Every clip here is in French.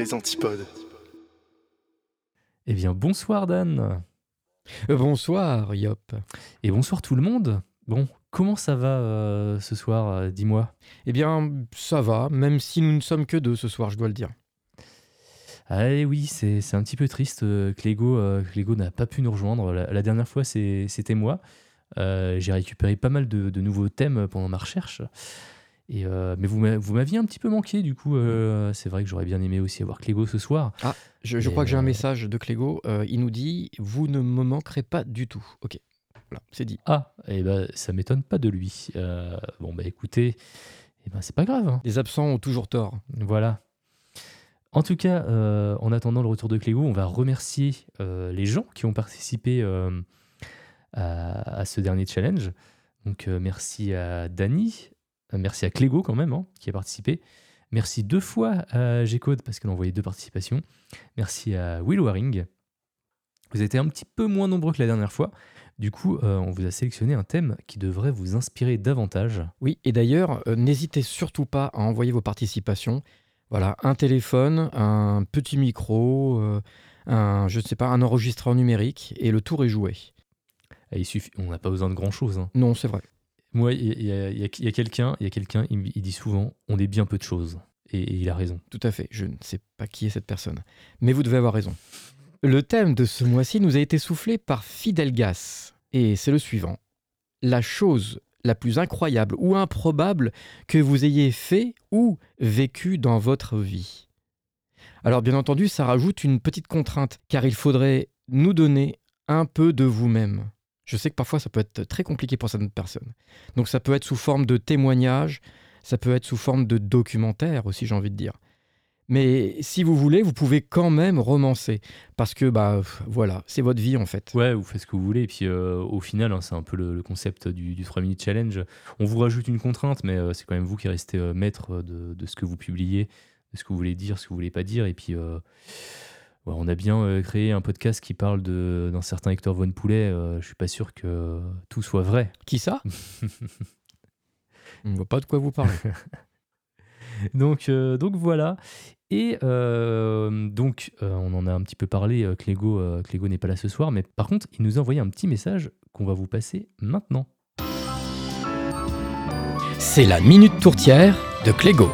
les antipodes. Eh bien, bonsoir Dan. Bonsoir Yop. Et bonsoir tout le monde. Bon, comment ça va euh, ce soir euh, Dis-moi? Eh bien, ça va, même si nous ne sommes que deux ce soir, je dois le dire. Ah eh oui, c'est c'est un petit peu triste. euh, euh, Clégo n'a pas pu nous rejoindre. La, la dernière fois, c'est- c'était moi. Euh, J'ai récupéré pas mal de, de nouveaux thèmes pendant ma recherche. Et, euh, mais vous m'a- vous m'aviez un petit peu manqué, du coup. euh, c'est vrai que j'aurais bien aimé aussi avoir Clégo ce soir. Je, je Et, crois que j'ai un euh, message de Clégo. euh, il nous dit Vous ne me manquerez pas du tout. Ok, voilà, c'est dit. Ah, et ben ça m'étonne pas de lui. Bon, bah écoutez, eh ben, c'est pas grave. hein. Les absents ont toujours tort. Voilà. En tout cas, en attendant le retour de Clégo, on va remercier les gens qui ont participé à, à ce dernier challenge. Donc, merci à Dany, merci à Clégo quand même, hein, qui a participé. Merci deux fois à G-Code parce qu'elle a envoyé deux participations. Merci à Will Waring. Vous étiez un petit peu moins nombreux que la dernière fois. Du coup, euh, on vous a sélectionné un thème qui devrait vous inspirer davantage. Oui, et d'ailleurs, euh, n'hésitez surtout pas à envoyer vos participations. Voilà, un téléphone, un petit micro, euh, un, je ne sais pas, un enregistreur numérique, et le tour est joué. Et il suffit, on n'a pas besoin de grand-chose. hein. Non, c'est vrai. Moi, il y a, quelqu'un, il y a quelqu'un, il dit souvent, on est bien peu de choses. Et, et il a raison. Tout à fait. Je ne sais pas qui est cette personne. Mais vous devez avoir raison. Le thème de ce mois-ci nous a été soufflé par Fidelgas. Et c'est le suivant. La chose la plus incroyable ou improbable que vous ayez fait ou vécu dans votre vie. Alors bien entendu, ça rajoute une petite contrainte, car il faudrait nous donner un peu de vous-même. Je sais que parfois ça peut être très compliqué pour certaines personnes. Donc ça peut être sous forme de témoignage, ça peut être sous forme de documentaire aussi, j'ai envie de dire. Mais si vous voulez, vous pouvez quand même romancer. Parce que, bah, voilà, c'est votre vie en fait. Ouais, vous faites ce que vous voulez. Et puis euh, au final, hein, c'est un peu le, concept du, du 3 minutes challenge. On vous rajoute une contrainte, mais euh, c'est quand même vous qui restez euh, maître de, de ce que vous publiez, de ce que vous voulez dire, ce que vous voulez pas dire. Et puis, ouais, on a bien euh, créé un podcast qui parle de- d'un certain Hector Von Poulet. Euh, je suis pas sûr que tout soit vrai. Qui ça? On ne voit pas de quoi vous parlez. donc, euh, donc voilà. Et euh, donc, euh, on en a un petit peu parlé. euh, Clégo, euh, Clégo n'est pas là ce soir, mais par contre, il nous a envoyé un petit message qu'on va vous passer maintenant. c'est la minute tourtière de Clégo.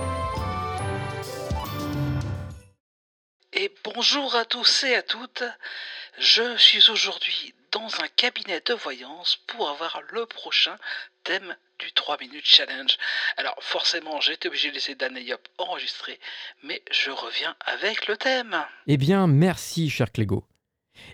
Bonjour à tous et à toutes. Je suis aujourd'hui dans un cabinet de voyance pour avoir le prochain thème du 3 minutes challenge. Alors forcément, j'ai été obligé de laisser Dan et Yop enregistrer, mais je reviens avec le thème. Eh bien, merci, cher Clégo.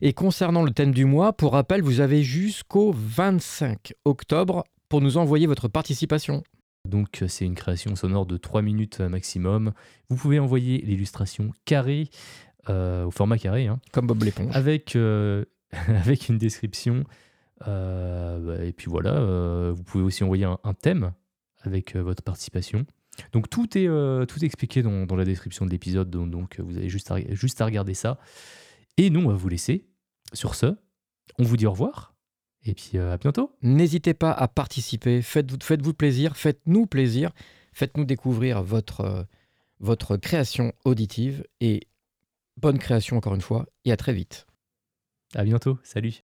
Et concernant le thème du mois, pour rappel, vous avez jusqu'au 25 octobre pour nous envoyer votre participation. Donc, c'est une création sonore de 3 minutes maximum. Vous pouvez envoyer l'illustration carrée, au format carré, hein, Comme Bob l'éponge. avec, euh, avec une description. Euh, bah, et puis voilà, euh, vous pouvez aussi envoyer un, un thème avec euh, votre participation. Donc tout est, euh, tout est expliqué dans, dans la description de l'épisode, donc, donc, euh, vous avez juste à, juste à regarder ça. Et nous, on va vous laisser. Sur ce, on vous dit au revoir, et puis euh, à bientôt. N'hésitez pas à participer, faites-vous faites-vous plaisir, faites-nous plaisir, faites-nous découvrir votre, euh, votre création auditive et bonne création encore une fois et à très vite. À bientôt, salut